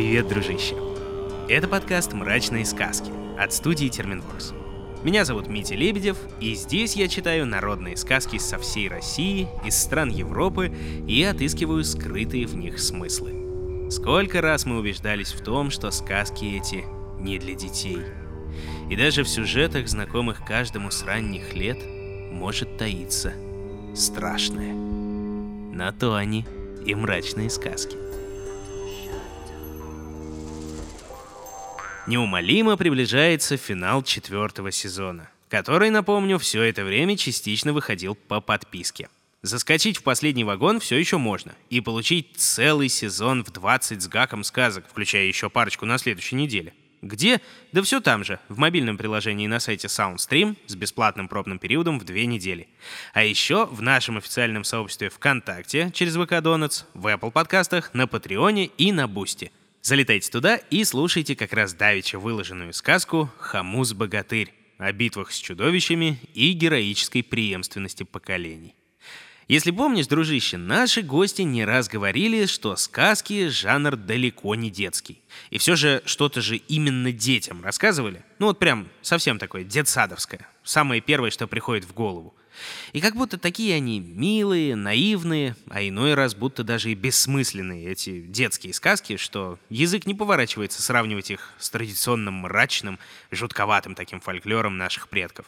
Привет, дружище! Это подкаст «Мрачные сказки» от студии Терминворс. Меня зовут Митя Лебедев, и здесь я читаю народные сказки со всей России, из стран Европы и отыскиваю скрытые в них смыслы. Сколько раз мы убеждались в том, что сказки эти не для детей. И даже в сюжетах, знакомых каждому с ранних лет, может таиться страшное. На то они и мрачные сказки. Неумолимо приближается финал четвертого сезона, который, напомню, все это время частично выходил по подписке. Заскочить в последний вагон все еще можно и получить целый сезон в 20 с гаком сказок, включая еще парочку на следующей неделе. Где? Да все там же, в мобильном приложении на сайте SoundStream с бесплатным пробным периодом в две недели. А еще в нашем официальном сообществе ВКонтакте через ВК Donuts, в Apple подкастах, на Патреоне и на Бусти. Залетайте туда и слушайте как раз давеча выложенную сказку «Хамус-богатырь» о битвах с чудовищами и героической преемственности поколений. Если помнишь, дружище, наши гости не раз говорили, что сказки — жанр далеко не детский. И все же что-то же именно детям рассказывали. Ну вот прям совсем такое детсадовское. Самое первое, что приходит в голову. И как будто такие они милые, наивные, а иной раз будто даже и бессмысленные, эти детские сказки, что язык не поворачивается сравнивать их с традиционным мрачным, жутковатым таким фольклором наших предков.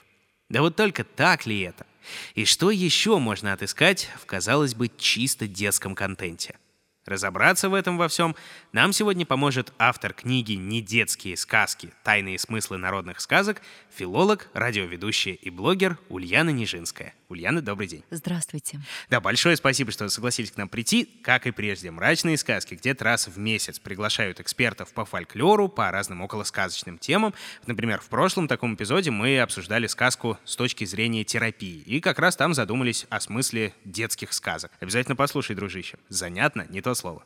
Да вот только так ли это? И что еще можно отыскать в, казалось бы, чисто детском контенте? Разобраться в этом во всем нам сегодня поможет автор книги «Не детские сказки. Тайные смыслы народных сказок», филолог, радиоведущая и блогер Ульяна Нижинская. Ульяна, добрый день. Здравствуйте. Да, большое спасибо, что согласились к нам прийти. Как и прежде, «Мрачные сказки» где-то раз в месяц приглашают экспертов по фольклору, по разным околосказочным темам. Например, в прошлом таком эпизоде мы обсуждали сказку с точки зрения терапии. И как раз там задумались о смысле детских сказок. Обязательно послушай, дружище. Занятно, не то слово.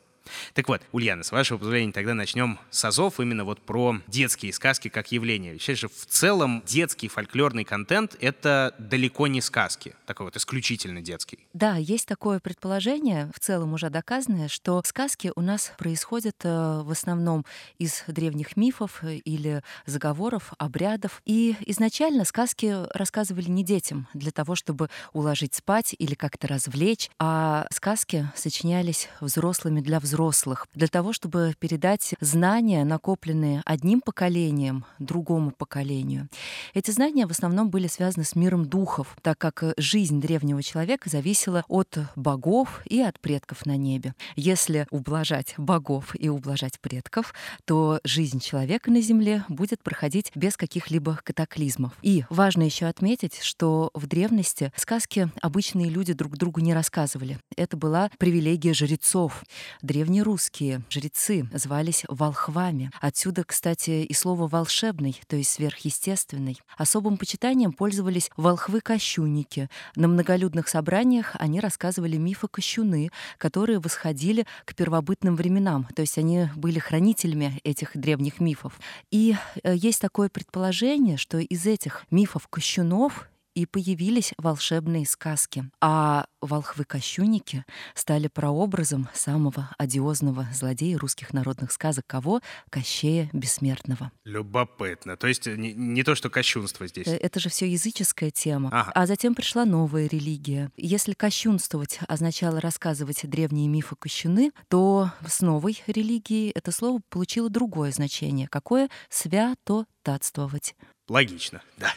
Так вот, Ульяна, с вашего позволения тогда начнем с азов именно вот про детские сказки как явление. Сейчас же в целом детский фольклорный контент — это далеко не сказки, такой вот исключительно детский. Да, есть такое предположение, в целом уже доказанное, что сказки у нас происходят э, в основном из древних мифов или заговоров, обрядов. И изначально сказки рассказывали не детям для того, чтобы уложить спать или как-то развлечь, а сказки сочинялись взрослыми для взрослых взрослых, для того, чтобы передать знания, накопленные одним поколением, другому поколению. Эти знания в основном были связаны с миром духов, так как жизнь древнего человека зависела от богов и от предков на небе. Если ублажать богов и ублажать предков, то жизнь человека на земле будет проходить без каких-либо катаклизмов. И важно еще отметить, что в древности сказки обычные люди друг другу не рассказывали. Это была привилегия жрецов. Древние Древнерусские жрецы звались волхвами. Отсюда, кстати, и слово «волшебный», то есть сверхъестественный. Особым почитанием пользовались волхвы-кощунники. На многолюдных собраниях они рассказывали мифы кощуны, которые восходили к первобытным временам, то есть они были хранителями этих древних мифов. И э, есть такое предположение, что из этих мифов кощунов и появились волшебные сказки. А волхвы-кощунники стали прообразом самого одиозного злодея русских народных сказок. Кого? Кощея Бессмертного. Любопытно. То есть не, не то, что кощунство здесь. Э, это же все языческая тема. Ага. А затем пришла новая религия. Если кощунствовать означало рассказывать древние мифы кощуны, то с новой религией это слово получило другое значение. Какое? Свято-татствовать. Логично, да.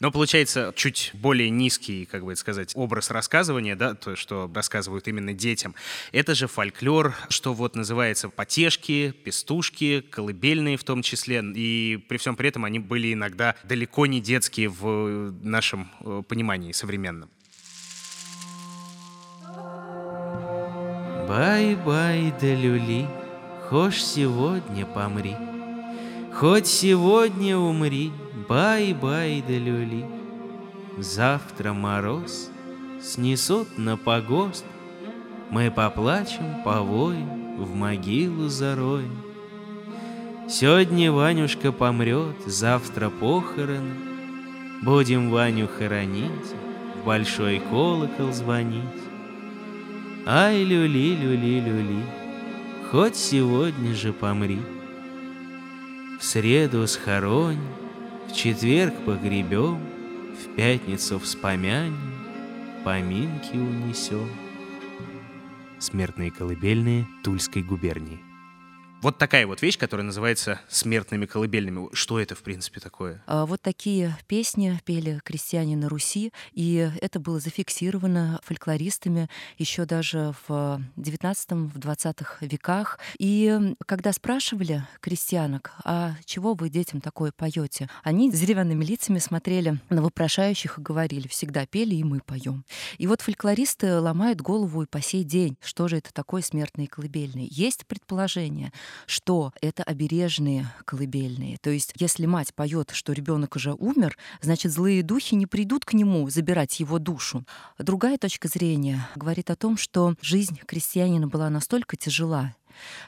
Но получается чуть более низкий, как бы сказать, образ рассказывания, да, то, что рассказывают именно детям. Это же фольклор, что вот называется потешки, пестушки, колыбельные в том числе. И при всем при этом они были иногда далеко не детские в нашем э, понимании современном. Бай-бай да люли, хошь сегодня помри, Хоть сегодня умри, бай-бай да люли. Завтра мороз снесут на погост, Мы поплачем, повоем, в могилу зароем. Сегодня Ванюшка помрет, завтра похороны, Будем Ваню хоронить, в большой колокол звонить. Ай, люли, люли, люли, хоть сегодня же помри. В среду схоронь, в четверг погребем, В пятницу вспомянем, поминки унесем. Смертные колыбельные Тульской губернии. Вот такая вот вещь, которая называется смертными колыбельными. Что это, в принципе, такое? А вот такие песни пели крестьяне на Руси, и это было зафиксировано фольклористами еще даже в XIX-20 веках. И когда спрашивали крестьянок, а чего вы детям такое поете, они деревянными лицами смотрели на вопрошающих и говорили, всегда пели, и мы поем. И вот фольклористы ломают голову и по сей день, что же это такое смертные колыбельные. Есть предположение, что это обережные колыбельные. То есть, если мать поет, что ребенок уже умер, значит, злые духи не придут к нему забирать его душу. Другая точка зрения говорит о том, что жизнь крестьянина была настолько тяжела,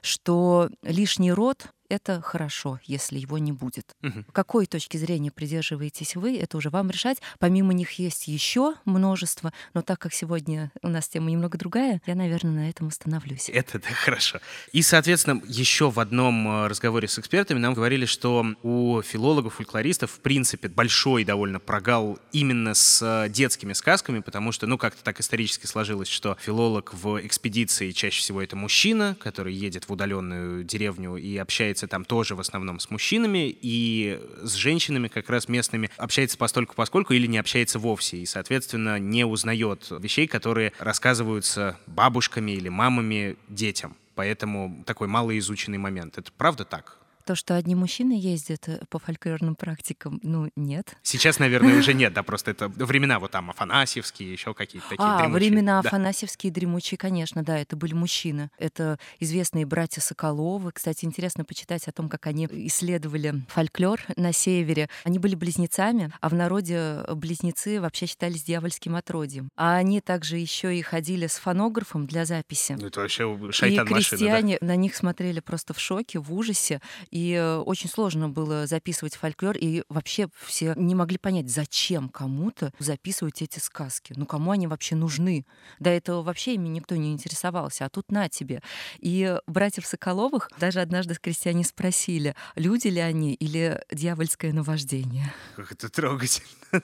что лишний род это хорошо, если его не будет. Угу. Какой точки зрения придерживаетесь вы, это уже вам решать. Помимо них есть еще множество, но так как сегодня у нас тема немного другая, я, наверное, на этом остановлюсь. Это да, хорошо. И, соответственно, еще в одном э, разговоре с экспертами нам говорили, что у филологов, фольклористов, в принципе, большой довольно прогал именно с э, детскими сказками, потому что, ну, как-то так исторически сложилось, что филолог в экспедиции чаще всего это мужчина, который едет в удаленную деревню и общается общается там тоже в основном с мужчинами, и с женщинами как раз местными общается постольку поскольку или не общается вовсе, и, соответственно, не узнает вещей, которые рассказываются бабушками или мамами детям. Поэтому такой малоизученный момент. Это правда так? То, что одни мужчины ездят э, по фольклорным практикам, ну, нет. Сейчас, наверное, уже нет, да, просто это времена вот там Афанасьевские, еще какие-то такие А, дремучие. времена да. Афанасьевские, дремучие, конечно, да, это были мужчины. Это известные братья Соколовы. Кстати, интересно почитать о том, как они исследовали фольклор на севере. Они были близнецами, а в народе близнецы вообще считались дьявольским отродьем. А они также еще и ходили с фонографом для записи. Ну, это вообще шайтан И крестьяне да? на них смотрели просто в шоке, в ужасе. И э, очень сложно было записывать фольклор, и вообще все не могли понять, зачем кому-то записывать эти сказки. Ну, кому они вообще нужны? До этого вообще ими никто не интересовался, а тут на тебе. И братьев Соколовых даже однажды крестьяне спросили, люди ли они или дьявольское наваждение. Как это трогательно.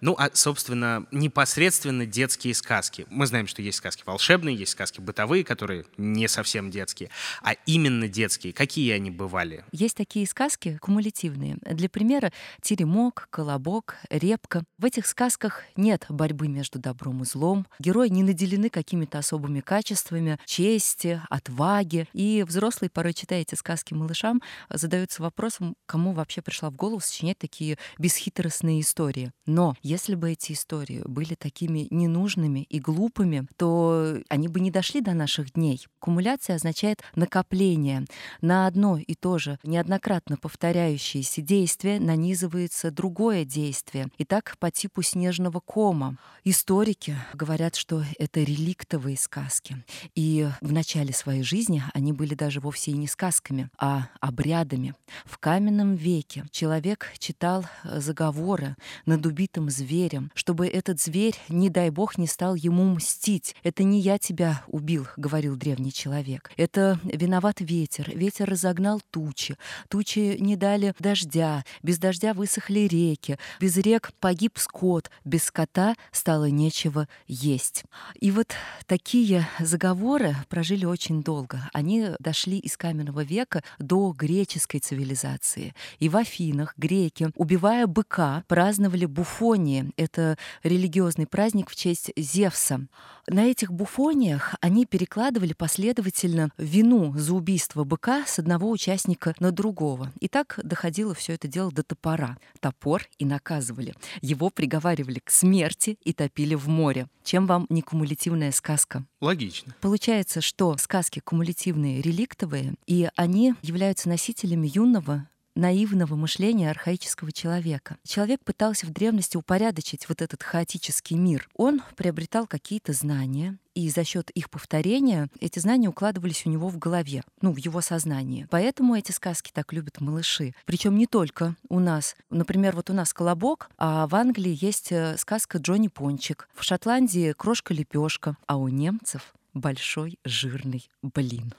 Ну, а, собственно, непосредственно детские сказки. Мы знаем, что есть сказки волшебные, есть сказки бытовые, которые не совсем детские. А именно детские, какие они бывали? Есть такие сказки кумулятивные. Для примера, теремок, колобок, репка. В этих сказках нет борьбы между добром и злом. Герои не наделены какими-то особыми качествами, чести, отваги. И взрослые, порой читая эти сказки малышам, задаются вопросом, кому вообще пришла в голову сочинять такие бесхитростные истории. Но если бы эти истории были такими ненужными и глупыми, то они бы не дошли до наших дней. Кумуляция означает накопление. На одно и то же неоднократно повторяющееся действие нанизывается другое действие. И так по типу снежного кома. Историки говорят, что это реликтовые сказки. И в начале своей жизни они были даже вовсе и не сказками, а обрядами. В каменном веке человек читал заговоры над убитым зверем, чтобы этот зверь, не дай бог, не стал ему мстить. «Это не я тебя убил», — говорил древний человек. «Это виноват ветер. Ветер разогнал тучи. Тучи не дали дождя. Без дождя высохли реки. Без рек погиб скот. Без скота стало нечего есть». И вот такие заговоры прожили очень долго. Они дошли из каменного века до греческой цивилизации. И в Афинах греки, убивая быка, праздновали буфонии. Это религиозный праздник в честь Зевса. На этих буфониях они перекладывали последовательно вину за убийство быка с одного участника на другого. И так доходило все это дело до топора. Топор и наказывали. Его приговаривали к смерти и топили в море. Чем вам не кумулятивная сказка? Логично. Получается, что сказки кумулятивные, реликтовые, и они являются носителями юного наивного мышления архаического человека. Человек пытался в древности упорядочить вот этот хаотический мир. Он приобретал какие-то знания, и за счет их повторения эти знания укладывались у него в голове, ну, в его сознании. Поэтому эти сказки так любят малыши. Причем не только у нас. Например, вот у нас «Колобок», а в Англии есть э, сказка «Джонни Пончик», в Шотландии «Крошка-лепешка», а у немцев большой жирный блин.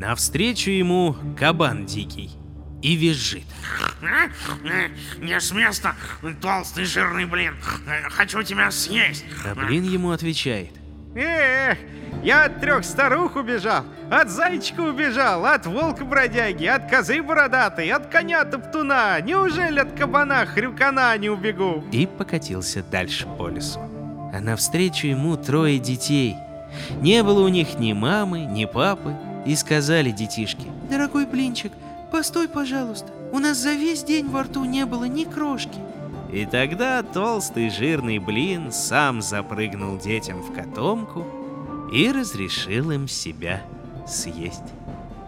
Навстречу ему кабан дикий и визжит. Не с места, толстый жирный блин. Хочу тебя съесть. А блин ему отвечает. Эх, я от трех старух убежал, от зайчика убежал, от волка-бродяги, от козы бородатой, от коня-топтуна. Неужели от кабана-хрюкана не убегу? И покатился дальше по лесу. А навстречу ему трое детей. Не было у них ни мамы, ни папы. И сказали детишки. Дорогой блинчик, постой, пожалуйста. У нас за весь день во рту не было ни крошки. И тогда толстый жирный блин сам запрыгнул детям в котомку и разрешил им себя съесть.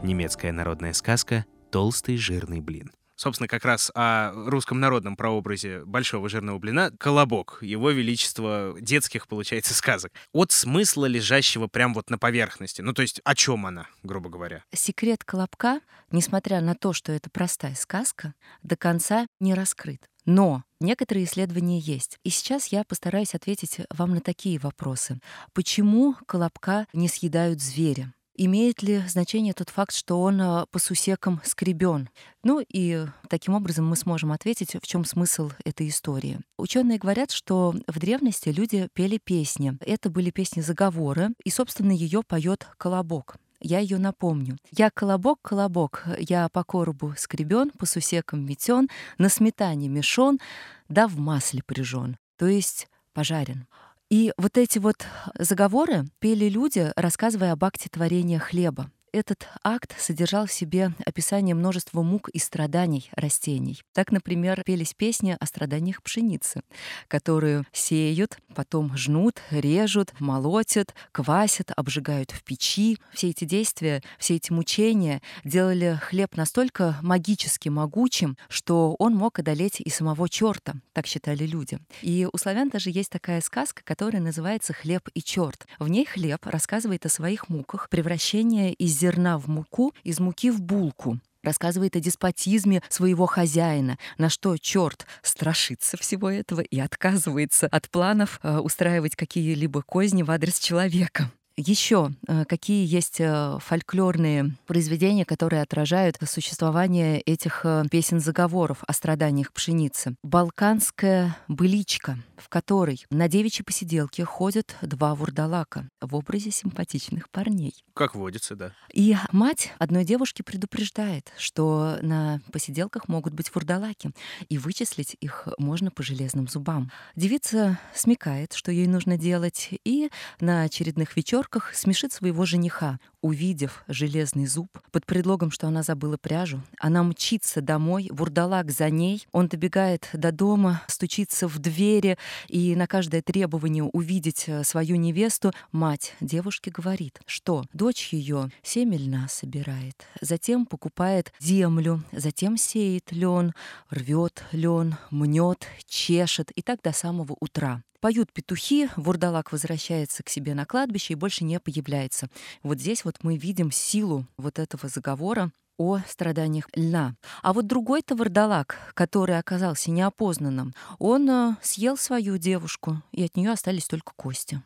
Немецкая народная сказка «Толстый жирный блин». Собственно, как раз о русском народном прообразе большого жирного блина «Колобок», его величество детских, получается, сказок. От смысла, лежащего прям вот на поверхности. Ну, то есть, о чем она, грубо говоря? Секрет «Колобка», несмотря на то, что это простая сказка, до конца не раскрыт. Но некоторые исследования есть. И сейчас я постараюсь ответить вам на такие вопросы. Почему колобка не съедают звери? Имеет ли значение тот факт, что он а, по сусекам скребен? Ну и таким образом мы сможем ответить, в чем смысл этой истории. Ученые говорят, что в древности люди пели песни. Это были песни-заговоры, и, собственно, ее поет колобок. Я ее напомню. Я колобок, колобок, я по коробу скребен, по сусекам метен, на сметане мешон, да в масле прижен, то есть пожарен. И вот эти вот заговоры пели люди, рассказывая об акте творения хлеба. Этот акт содержал в себе описание множества мук и страданий растений. Так, например, пелись песни о страданиях пшеницы, которую сеют, потом жнут, режут, молотят, квасят, обжигают в печи. Все эти действия, все эти мучения делали хлеб настолько магически могучим, что он мог одолеть и самого черта, так считали люди. И у славян даже есть такая сказка, которая называется «Хлеб и черт». В ней хлеб рассказывает о своих муках, превращение из зерна в муку, из муки в булку рассказывает о деспотизме своего хозяина, на что черт страшится всего этого и отказывается от планов э, устраивать какие-либо козни в адрес человека. Еще э, какие есть э, фольклорные произведения, которые отражают существование этих э, песен-заговоров о страданиях пшеницы? «Балканская быличка», в которой на девичьей посиделке ходят два вурдалака в образе симпатичных парней. Как водится, да. И мать одной девушки предупреждает, что на посиделках могут быть вурдалаки, и вычислить их можно по железным зубам. Девица смекает, что ей нужно делать, и на очередных вечерах пятерках смешит своего жениха. Увидев железный зуб, под предлогом, что она забыла пряжу, она мчится домой, вурдалак за ней, он добегает до дома, стучится в двери, и на каждое требование увидеть э, свою невесту мать девушки говорит, что дочь ее семя льна собирает, затем покупает землю, затем сеет лен, рвет лен, мнет, чешет, и так до самого утра. Поют петухи, вурдалак возвращается к себе на кладбище и больше не появляется. Вот здесь вот мы видим силу вот этого заговора о страданиях льна. А вот другой-то вурдалак, который оказался неопознанным, он э, съел свою девушку, и от нее остались только кости.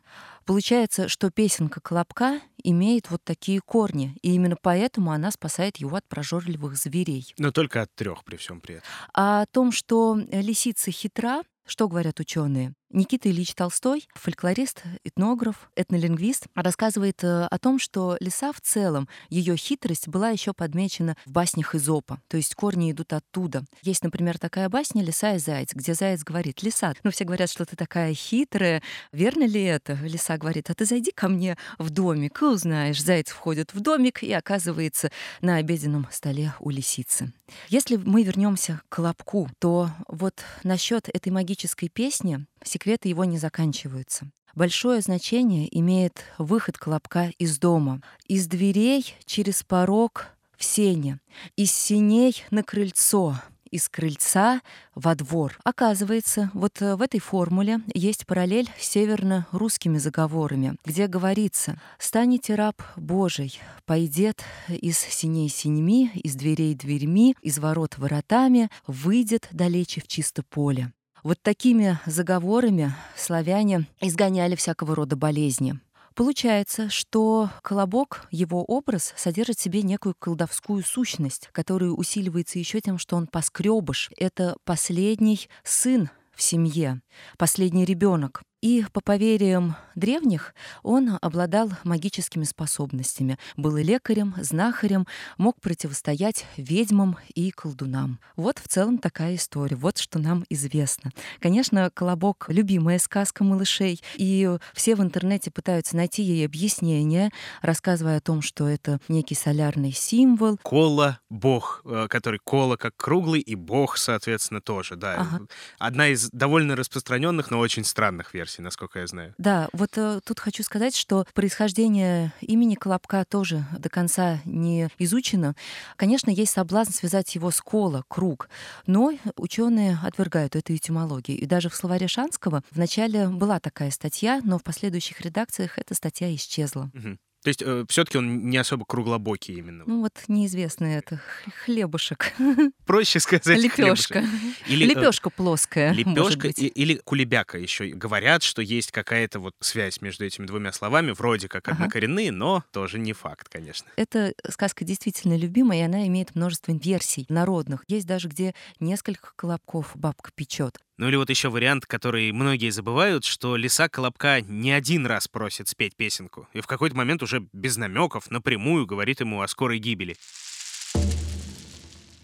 Получается, что песенка Колобка имеет вот такие корни, и именно поэтому она спасает его от прожорливых зверей. Но только от трех при всем при этом. А о том, что лисица хитра, что говорят ученые? Никита Ильич Толстой, фольклорист, этнограф, этнолингвист, рассказывает э, о том, что лиса в целом, ее хитрость была еще подмечена в баснях Изопа, то есть корни идут оттуда. Есть, например, такая басня «Лиса и заяц», где заяц говорит «Лиса, ну все говорят, что ты такая хитрая, верно ли это?» Лиса говорит «А ты зайди ко мне в домик и узнаешь». Заяц входит в домик и оказывается на обеденном столе у лисицы. Если мы вернемся к Колобку, то вот насчет этой магической песни секреты его не заканчиваются. Большое значение имеет выход колобка из дома. Из дверей через порог в сене, из сеней на крыльцо, из крыльца во двор. Оказывается, вот э, в этой формуле есть параллель с северно-русскими заговорами, где говорится «Станете раб Божий, пойдет из синей синьми, из дверей дверьми, из ворот воротами, выйдет далече в чисто поле». Вот такими заговорами славяне изгоняли всякого рода болезни. Получается, что колобок, его образ, содержит в себе некую колдовскую сущность, которая усиливается еще тем, что он поскребыш. Это последний сын в семье, последний ребенок. И по поверьям древних он обладал магическими способностями, был и лекарем, знахарем, мог противостоять ведьмам и колдунам. Вот в целом такая история, вот что нам известно. Конечно, «Колобок» — любимая сказка малышей, и все в интернете пытаются найти ей объяснение, рассказывая о том, что это некий солярный символ. Кола — бог, э, который кола как круглый, и бог, соответственно, тоже, да. Ага. Одна из довольно распространенных, но очень странных версий, насколько я знаю. Да, вот э, тут хочу сказать, что происхождение имени Колобка тоже до конца не изучено. Конечно, есть соблазн связать его с кола, круг, но ученые отвергают эту этимологию. И даже в словаре Шанского вначале была такая статья, но в последующих редакциях эта статья исчезла. Мгм. То есть все-таки он не особо круглобокий именно. Ну вот неизвестно это хлебушек, Проще сказать лепешка. Или, э, лепешка плоская, Лепешка и- или кулебяка еще говорят, что есть какая-то вот связь между этими двумя словами, вроде как Ага. однокоренные, но тоже не факт, конечно. Эта сказка действительно любимая, и она имеет множество версий народных. Есть даже где несколько колобков бабка печет. Ну или вот еще вариант, который многие забывают, что лиса Колобка не один раз просит спеть песенку, и в какой-то момент уже без намеков напрямую говорит ему о скорой гибели.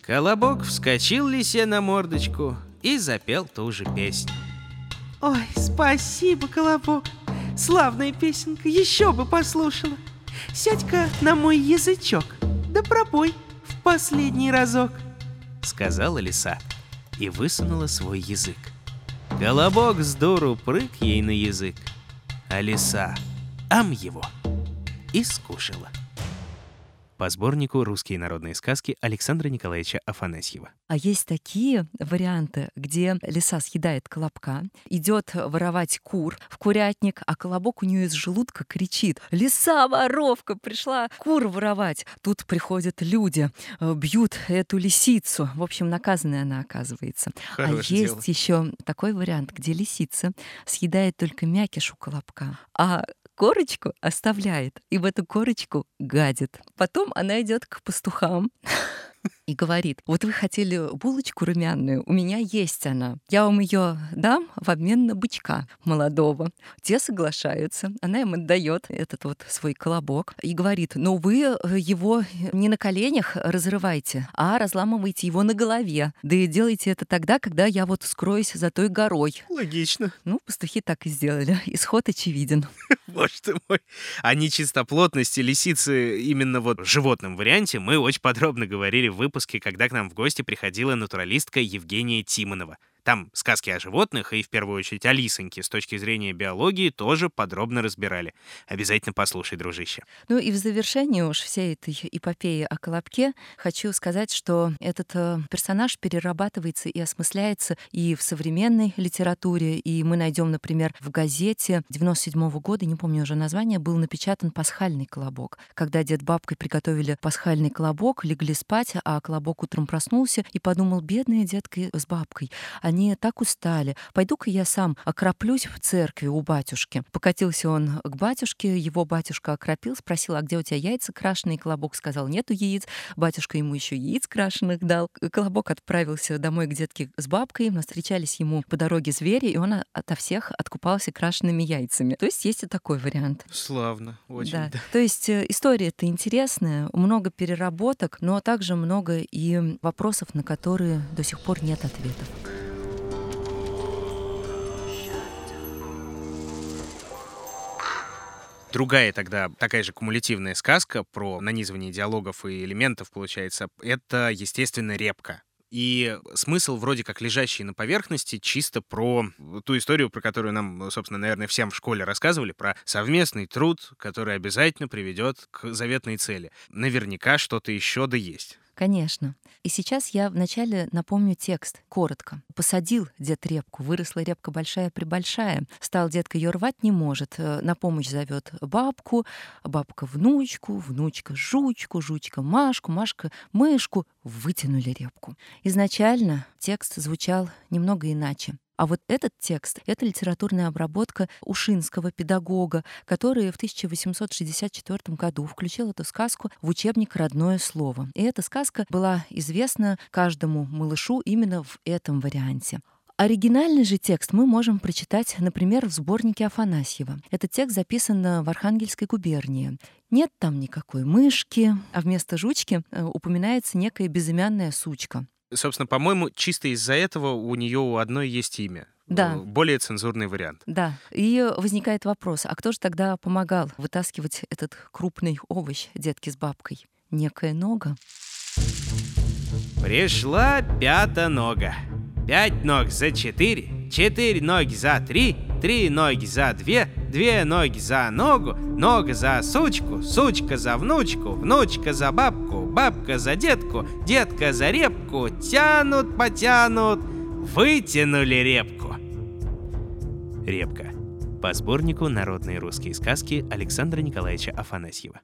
Колобок вскочил лисе на мордочку и запел ту же песню. Ой, спасибо, Колобок. Славная песенка, еще бы послушала. Сядь-ка на мой язычок, да пропой в последний разок. сказала лиса и высунула свой язык. Колобок с дуру прыг ей на язык, а лиса ам его и скушала. По сборнику «Русские народные сказки» Александра Николаевича Афанасьева. А есть такие варианты, где лиса съедает колобка, идет воровать кур в курятник, а колобок у нее из желудка кричит «Лиса, воровка, пришла кур воровать!» Тут приходят люди, э, бьют эту лисицу. В общем, наказанная она оказывается. а Хорошее есть дело. еще такой вариант, где лисица съедает только мякиш у колобка, а корочку оставляет и в эту корочку гадит. Потом она идет к пастухам и говорит, вот вы хотели булочку румяную, у меня есть она. Я вам ее дам в обмен на бычка молодого. Те соглашаются, она им отдает этот вот свой колобок и говорит, но вы э, его не на коленях разрывайте, а разламываете его на голове. Да и делайте это тогда, когда я вот скроюсь за той горой. Логично. Ну, пастухи так и сделали. Исход очевиден. Боже ты мой. О нечистоплотности лисицы именно вот в животном варианте мы очень подробно говорили выпуске, когда к нам в гости приходила натуралистка Евгения Тимонова. Там сказки о животных и, в первую очередь, о лисоньке с точки зрения биологии тоже подробно разбирали. Обязательно послушай, дружище. Ну и в завершении уж всей этой эпопеи о Колобке хочу сказать, что этот э, персонаж перерабатывается и осмысляется и в современной литературе, и мы найдем, например, в газете 97 года, не помню уже название, был напечатан «Пасхальный колобок», когда дед бабкой приготовили пасхальный колобок, легли спать, а колобок утром проснулся и подумал, бедная детка с бабкой, они так устали, пойду-ка я сам окроплюсь в церкви у батюшки. Покатился он к батюшке, его батюшка окропил, спросил, а где у тебя яйца крашеные? Колобок сказал, нету яиц. Батюшка ему еще яиц крашеных дал. Колобок отправился домой к детке с бабкой, встречались ему по дороге звери, и он ото всех откупался крашенными яйцами. То есть есть и такой вариант. Славно, очень. Да. То есть э, история-то интересная, много переработок, но также много и вопросов, на которые до сих пор нет ответов. Другая тогда такая же кумулятивная сказка про нанизывание диалогов и элементов, получается, это, естественно, репка. И смысл вроде как лежащий на поверхности чисто про ту историю, про которую нам, собственно, наверное, всем в школе рассказывали, про совместный труд, который обязательно приведет к заветной цели. Наверняка что-то еще да есть. Конечно. И сейчас я вначале напомню текст, коротко. «Посадил дед репку, выросла репка большая-пребольшая, стал детка ее рвать не может, э, на помощь зовет бабку, бабка внучку, внучка жучку, жучка Машку, Машка мышку, вытянули репку. Изначально текст звучал немного иначе. А вот этот текст — это литературная обработка ушинского педагога, который в 1864 году включил эту сказку в учебник «Родное слово». И эта сказка была известна каждому малышу именно в этом варианте. Оригинальный же текст мы можем прочитать, например, в сборнике Афанасьева. Этот текст записан в Архангельской губернии. Нет там никакой мышки, а вместо жучки э, упоминается некая безымянная сучка. Собственно, по-моему, чисто из-за этого у нее у одной есть имя. Да. Более цензурный вариант. Да. И возникает вопрос, а кто же тогда помогал вытаскивать этот крупный овощ детки с бабкой? Некая нога? Пришла пята нога. Пять ног за четыре, четыре ноги за три, три ноги за две, две ноги за ногу, нога за сучку, сучка за внучку, внучка за бабку, бабка за детку, детка за репку, тянут, потянут, вытянули репку. Репка. По сборнику «Народные русские сказки» Александра Николаевича Афанасьева.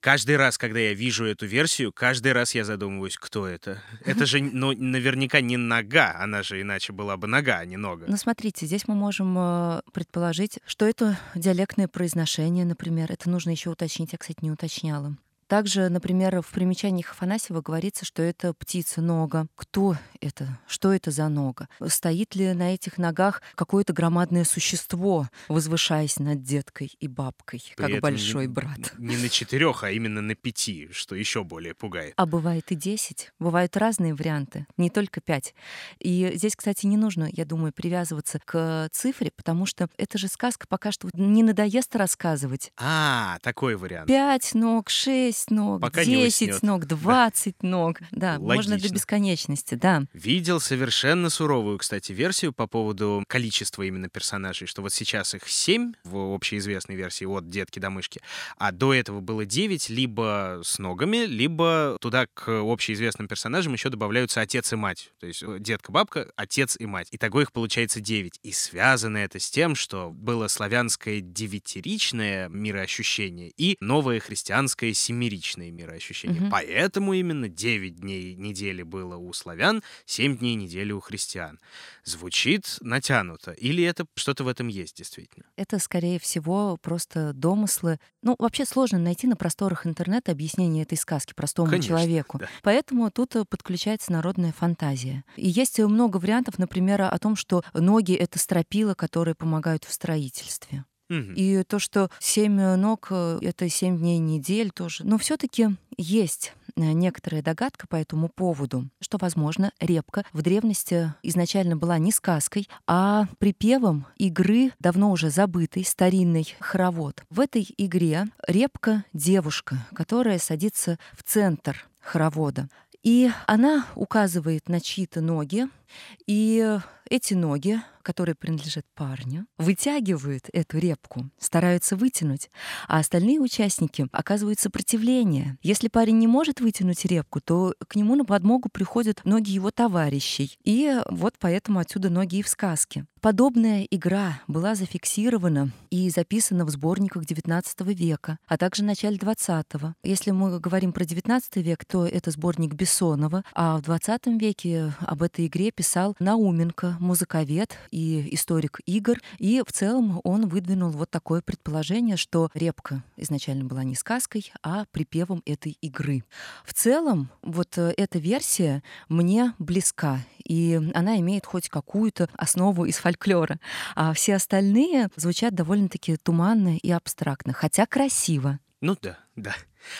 Каждый раз, когда я вижу эту версию, каждый раз я задумываюсь, кто это. Это же ну, наверняка не нога, она же иначе была бы нога, а не нога. Ну, смотрите, здесь мы можем э, предположить, что это диалектное произношение, например. Это нужно еще уточнить, я, кстати, не уточняла. Также, например, в примечаниях Афанасьева говорится, что это птица нога. Кто это? Что это за нога? Стоит ли на этих ногах какое-то громадное существо, возвышаясь над деткой и бабкой, При как большой не, брат? Не на четырех, а именно на пяти, что еще более пугает. А бывает и десять. Бывают разные варианты, не только пять. И здесь, кстати, не нужно, я думаю, привязываться к цифре, потому что это же сказка пока что не надоест рассказывать. А, такой вариант. Пять ног, шесть 6 ног, Пока 10 ног, 20 да. ног. Да, Логично. можно до бесконечности, да. Видел совершенно суровую, кстати, версию по поводу количества именно персонажей, что вот сейчас их 7 в общеизвестной версии от детки до мышки, а до этого было 9 либо с ногами, либо туда к общеизвестным персонажам еще добавляются отец и мать. То есть э, детка-бабка, отец и мать. Итого их получается 9. И связано это с тем, что было славянское девятеричное мироощущение и новое христианское семиричное семеричные мироощущения. Угу. Поэтому именно 9 дней недели было у славян, 7 дней недели у христиан. Звучит натянуто. Или это что-то в этом есть действительно? Это, скорее всего, просто домыслы. Ну, вообще сложно найти на просторах интернета объяснение этой сказки простому Конечно, человеку. Да. Поэтому тут э, подключается народная фантазия. И есть много вариантов, например, о том, что ноги — это стропила, которые помогают в строительстве. И то, что семь ног — это семь дней недель тоже. Но все таки есть э, некоторая догадка по этому поводу, что, возможно, репка в древности изначально была не сказкой, а припевом игры, давно уже забытой, старинный хоровод. В этой игре репка — девушка, которая садится в центр хоровода. И она указывает на чьи-то ноги, и эти ноги которые принадлежат парню, вытягивают эту репку, стараются вытянуть, а остальные участники оказывают сопротивление. Если парень не может вытянуть репку, то к нему на подмогу приходят ноги его товарищей. И вот поэтому отсюда ноги и в сказке. Подобная игра была зафиксирована и записана в сборниках XIX века, а также начале XX. Если мы говорим про XIX век, то это сборник Бессонова, а в XX веке об этой игре писал Науменко, музыковед и историк игр. И в целом он выдвинул вот такое предположение, что репка изначально была не сказкой, а припевом этой игры. В целом, вот э, эта версия мне близка, и она имеет хоть какую-то основу из фольклора. А все остальные звучат довольно-таки туманно и абстрактно, хотя красиво. Ну да, да.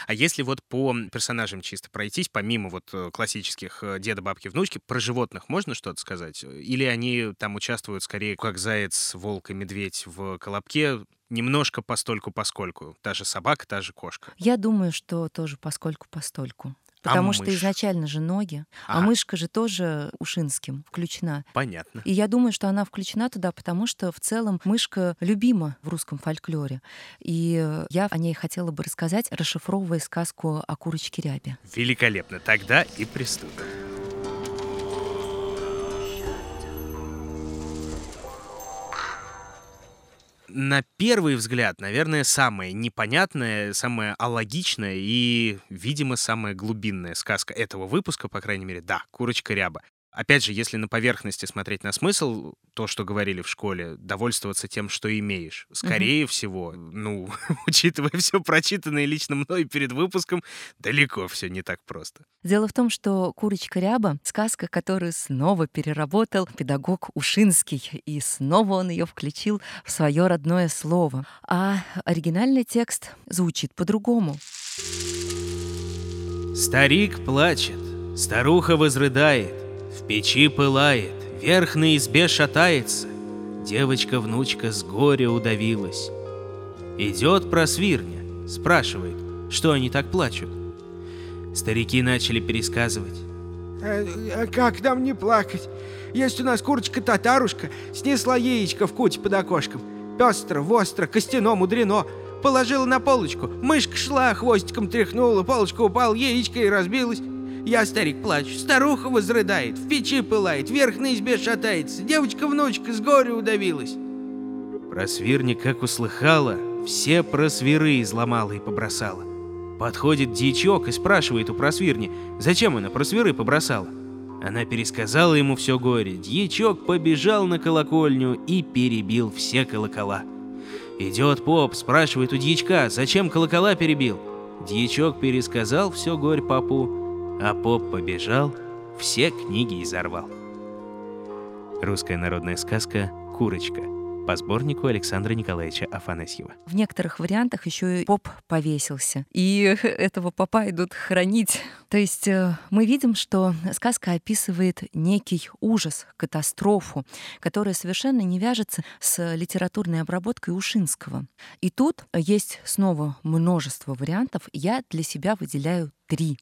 А если вот по персонажам чисто пройтись, помимо вот э, классических э, деда, бабки, внучки, про животных можно что-то сказать? Или они там участвуют скорее как заяц, волк и медведь в колобке, немножко постольку-поскольку? Та же собака, та же кошка. Я думаю, что тоже поскольку-постольку. Потому а что мышь? изначально же ноги, а. а мышка же тоже Ушинским включена. Понятно. И я думаю, что она включена туда, потому что в целом мышка любима в русском фольклоре. И я о ней хотела бы рассказать, расшифровывая сказку о курочке Рябе. Великолепно. Тогда и приступим. На первый взгляд, наверное, самая непонятная, самая алогичная и, видимо, самая глубинная сказка этого выпуска, по крайней мере, да, «Курочка ряба». Опять же, если на поверхности смотреть на смысл, то, что говорили в школе, довольствоваться тем, что имеешь. Скорее угу. всего, ну, учитывая все прочитанное лично мной перед выпуском, далеко все не так просто. Дело в том, что «Курочка ряба» — сказка, которую снова переработал педагог Ушинский, и снова он ее включил в свое родное слово. А оригинальный текст звучит по-другому. Старик плачет, старуха возрыдает, в печи пылает, верх на избе шатается, Девочка-внучка с горя удавилась. Идет просвирня, спрашивает, что они так плачут. Старики начали пересказывать. А, а как нам не плакать? Есть у нас курочка-татарушка, снесла яичко в куче под окошком. Пестро, востро, костяно, мудрено. Положила на полочку, мышка шла, хвостиком тряхнула, полочка упала, яичко и разбилась. Я, старик, плачу, старуха возрыдает, в печи пылает, вверх на избе шатается, девочка-внучка с горя удавилась. Просвирник, как услыхала, все просвиры изломала и побросала. Подходит дьячок и спрашивает у просвирни, зачем она просвиры побросала. Она пересказала ему все горе. Дьячок побежал на колокольню и перебил все колокола. Идет поп, спрашивает у дьячка, зачем колокола перебил. Дьячок пересказал все горе попу, а поп побежал, все книги изорвал. Русская народная сказка «Курочка» по сборнику Александра Николаевича Афанасьева. В некоторых вариантах еще и поп повесился. И этого попа идут хранить. То есть э, мы видим, что сказка описывает некий ужас, катастрофу, которая совершенно не вяжется с литературной обработкой Ушинского. И тут есть снова множество вариантов. Я для себя выделяю три.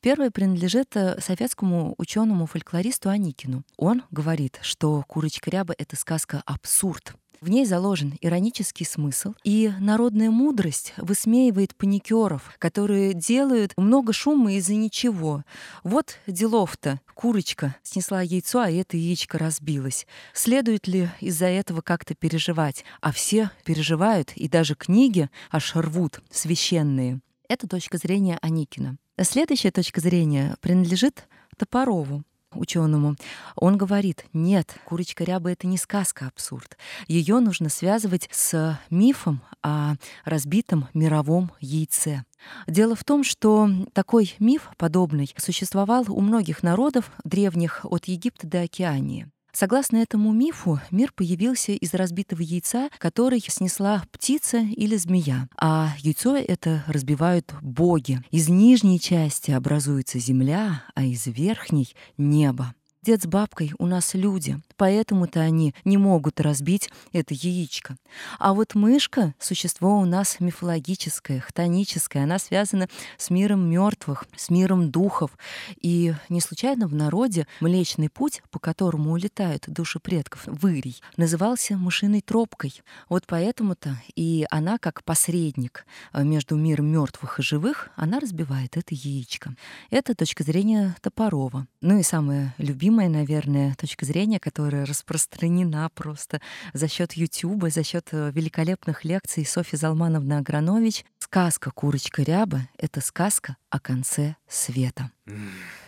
Первый принадлежит э, советскому ученому-фольклористу Аникину. Он говорит, что «Курочка ряба» — это сказка «абсурд». В ней заложен иронический смысл, и народная мудрость высмеивает паникеров, которые делают много шума из-за ничего. Вот делов-то. Курочка снесла яйцо, а это яичко разбилось. Следует ли из-за этого как-то переживать? А все переживают, и даже книги аж рвут священные. Это точка зрения Аникина. Следующая точка зрения принадлежит Топорову ученому. Он говорит, нет, курочка ряба — это не сказка, абсурд. Ее нужно связывать с мифом о разбитом мировом яйце. Дело в том, что такой миф подобный существовал у многих народов древних от Египта до Океании. Согласно этому мифу, мир появился из разбитого яйца, который снесла птица или змея. А яйцо это разбивают боги. Из нижней части образуется земля, а из верхней — небо. Дед с бабкой у нас люди, поэтому-то они не могут разбить это яичко. А вот мышка — существо у нас мифологическое, хтоническое. Она связана с миром мертвых, с миром духов. И не случайно в народе Млечный Путь, по которому улетают души предков, вырий, назывался мышиной тропкой. Вот поэтому-то и она, как посредник э, между миром мертвых и живых, она разбивает это яичко. Это точка зрения Топорова. Ну и самое любимое любимая, наверное, точка зрения, которая распространена просто за счет Ютуба, за счет э, великолепных лекций Софьи Залмановны Агранович. Сказка «Курочка ряба» — это сказка о конце света.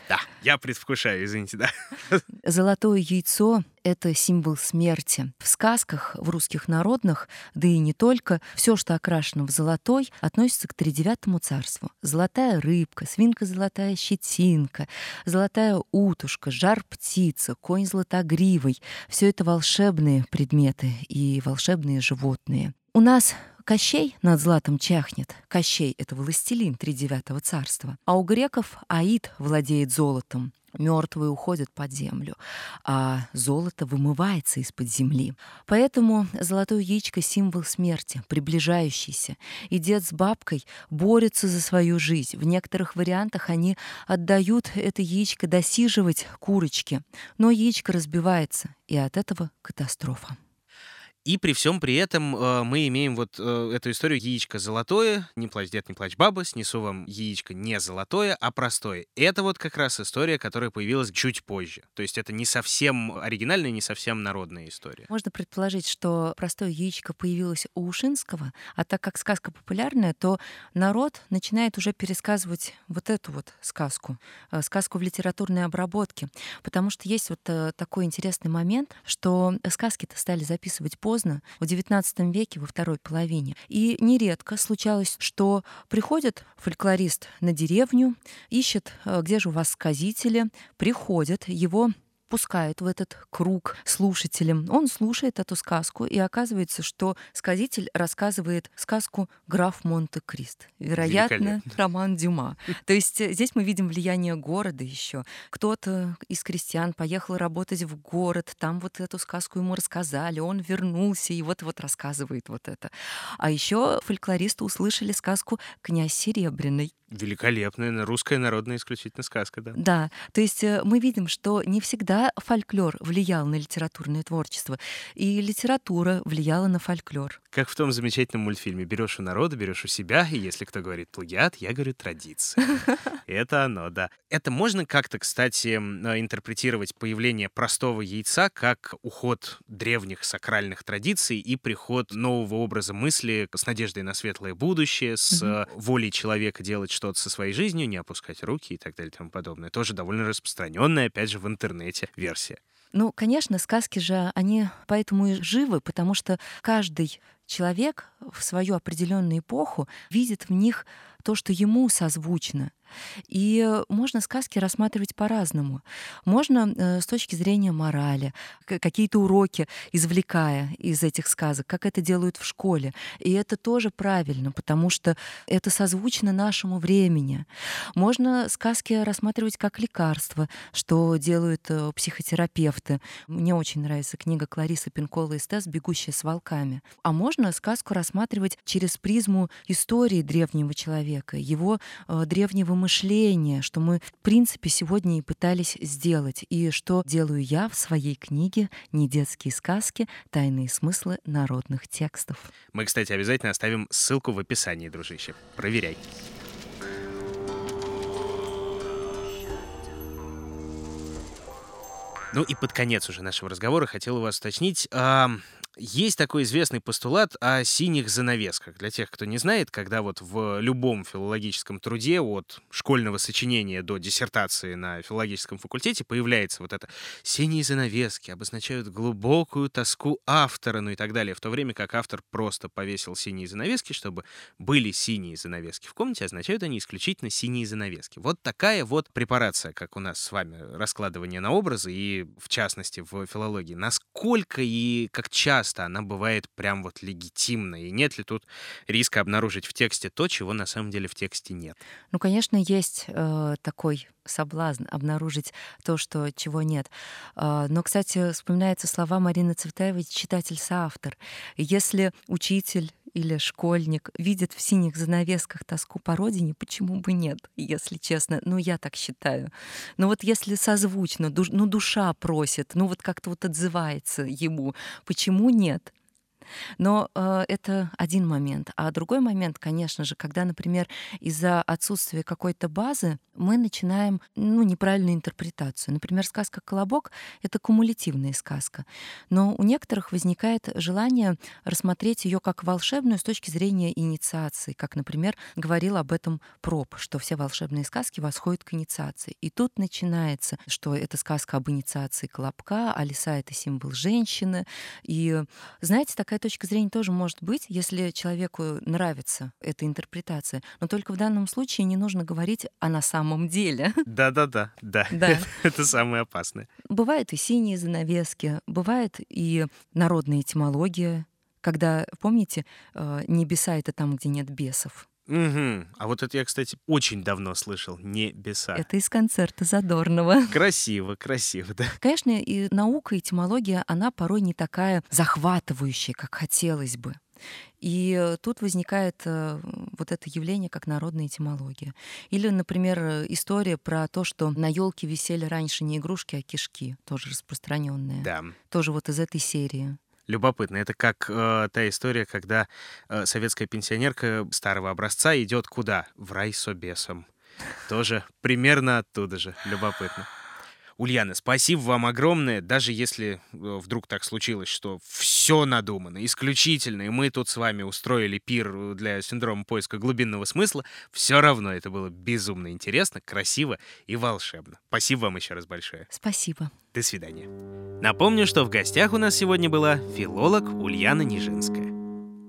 Да, я предвкушаю, извините, да. Золотое яйцо — это символ смерти. В сказках, в русских народных, да и не только, все, что окрашено в золотой, относится к тридевятому царству. Золотая рыбка, свинка золотая щетинка, золотая утушка, жар птица, конь золотогривый — все это волшебные предметы и волшебные животные. У нас Кощей над златом чахнет. Кощей — это властелин тридевятого царства. А у греков Аид владеет золотом. Мертвые уходят под землю, а золото вымывается из-под земли. Поэтому золотое яичко — символ смерти, приближающийся. И дед с бабкой борются за свою жизнь. В некоторых вариантах они отдают это яичко досиживать курочке. Но яичко разбивается, и от этого катастрофа. И при всем при этом э, мы имеем вот э, эту историю яичко золотое, не плачь, дед, не плачь, баба, снесу вам яичко не золотое, а простое. Это вот как раз история, которая появилась чуть позже. То есть это не совсем оригинальная, не совсем народная история. Можно предположить, что простое яичко появилось у Ушинского, а так как сказка популярная, то народ начинает уже пересказывать вот эту вот сказку, э, сказку в литературной обработке. Потому что есть вот э, такой интересный момент, что сказки-то стали записывать поздно, поздно, в XIX веке, во второй половине. И нередко случалось, что приходит фольклорист на деревню, ищет, э, где же у вас сказители, приходят, его пускают в этот круг слушателям. Он слушает эту сказку, и оказывается, что сказитель рассказывает сказку «Граф Монте-Крист». Вероятно, роман Дюма. То есть э, здесь мы видим влияние города еще. Кто-то из крестьян поехал работать в город, там вот эту сказку ему рассказали, он вернулся и вот-вот рассказывает вот это. А еще фольклористы услышали сказку «Князь Серебряный». Великолепная русская народная исключительно сказка, да. Да, то есть э, мы видим, что не всегда фольклор влиял на литературное творчество, и литература влияла на фольклор. Как в том замечательном мультфильме «Берешь у народа, берешь у себя», и если кто говорит плагиат, я говорю традиция. Это оно, да. Это можно как-то, кстати, э, интерпретировать появление простого яйца как уход древних сакральных традиций и приход нового образа мысли с надеждой на светлое будущее, с угу. волей человека делать что-то со своей жизнью, не опускать руки и так далее и тому подобное. Тоже довольно распространенная, опять же, в интернете версия. Ну, конечно, сказки же, они поэтому и живы, потому что каждый человек в свою определенную эпоху видит в них то, что ему созвучно. И можно сказки рассматривать по-разному. Можно э, с точки зрения морали, какие-то уроки извлекая из этих сказок, как это делают в школе. И это тоже правильно, потому что это созвучно нашему времени. Можно сказки рассматривать как лекарство, что делают э, психотерапевты. Мне очень нравится книга Кларисы Пинкола «Эстес. Бегущая с волками». А можно сказку рассматривать через призму истории древнего человека, его э, древнего мышления, что мы, в принципе, сегодня и пытались сделать, и что делаю я в своей книге «Не детские сказки. Тайные смыслы народных текстов». Мы, кстати, обязательно оставим ссылку в описании, дружище. Проверяй. Ну и под конец уже нашего разговора хотел у вас уточнить, есть такой известный постулат о синих занавесках. Для тех, кто не знает, когда вот в любом филологическом труде, от школьного сочинения до диссертации на филологическом факультете, появляется вот это «синие занавески», обозначают глубокую тоску автора, ну и так далее, в то время как автор просто повесил синие занавески, чтобы были синие занавески в комнате, означают они исключительно синие занавески. Вот такая вот препарация, как у нас с вами, раскладывание на образы, и в частности в филологии. Насколько и как часто часто она бывает прям вот легитимной. И нет ли тут риска обнаружить в тексте то, чего на самом деле в тексте нет? Ну, конечно, есть э, такой соблазн обнаружить то, что чего нет. Э, но, кстати, вспоминаются слова Марины Цветаевой, читатель-соавтор. Если учитель или школьник видит в синих занавесках тоску по родине, почему бы нет, если честно? Ну, я так считаю. Но вот если созвучно, душ, ну, душа просит, ну, вот как-то вот отзывается ему, почему нет? Но э, это один момент. А другой момент, конечно же, когда, например, из-за отсутствия какой-то базы мы начинаем ну, неправильную интерпретацию. Например, сказка «Колобок» — это кумулятивная сказка. Но у некоторых возникает желание рассмотреть ее как волшебную с точки зрения инициации, как, например, говорил об этом Проб, что все волшебные сказки восходят к инициации. И тут начинается, что это сказка об инициации Колобка, а лиса — это символ женщины. И, знаете, такая точка зрения тоже может быть, если человеку нравится эта интерпретация. Но только в данном случае не нужно говорить о на самом деле. Да-да-да, да. да. Это самое опасное. Бывают и синие занавески, бывает и народная этимология, когда, помните, э, небеса — это там, где нет бесов. Угу. А вот это я, кстати, очень давно слышал. Небеса. Это из концерта Задорнова. Красиво, красиво, да. Конечно, и наука, этимология, она порой не такая захватывающая, как хотелось бы. И тут возникает э, вот это явление как народная этимология. Или, например, история про то, что на елке висели раньше не игрушки, а кишки, тоже распространенная. Да. Тоже вот из этой серии. Любопытно. Это как э, та история, когда э, советская пенсионерка старого образца идет куда? В рай с обесом. Тоже примерно оттуда же. Любопытно. Ульяна, спасибо вам огромное, даже если э, вдруг так случилось, что все надумано, исключительно, и мы тут с вами устроили пир для синдрома поиска глубинного смысла, все равно это было безумно интересно, красиво и волшебно. Спасибо вам еще раз большое. Спасибо. До свидания. Напомню, что в гостях у нас сегодня была филолог Ульяна Нижинская.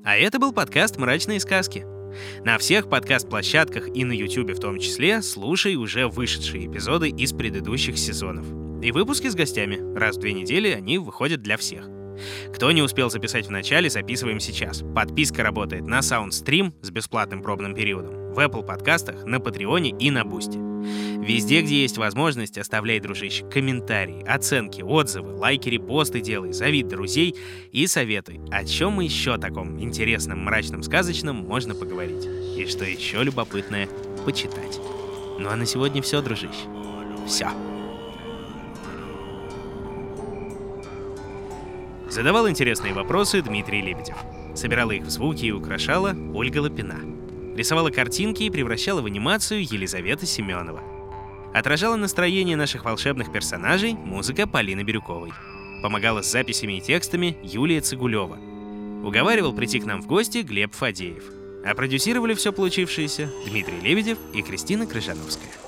А это был подкаст «Мрачные сказки». На всех подкаст-площадках и на YouTube в том числе слушай уже вышедшие эпизоды из предыдущих сезонов. И выпуски с гостями. Раз в две недели они выходят для всех. Кто не успел записать в начале, записываем сейчас. Подписка работает на SoundStream с бесплатным пробным периодом, в Apple подкастах, на Patreon е и на Boosty. Везде, где есть возможность, оставляй, дружище, комментарии, оценки, отзывы, лайки, репосты делай, зови друзей и советуй, о чем еще таком интересном, мрачном, сказочном можно поговорить. И что еще любопытное почитать. Ну а на сегодня все, дружище. Все. Задавал интересные вопросы Дмитрий Лебедев. Собирала их в звуки и украшала Ольга Лапина. Рисовала картинки и превращала в анимацию Елизавета Семенова. Отражала настроение наших волшебных персонажей музыка Полины Бирюковой. Помогала с записями и текстами Юлия Цигулева. Уговаривал прийти к нам в гости Глеб Фадеев. А продюсировали все получившееся Дмитрий Лебедев и Кристина Крыжановская.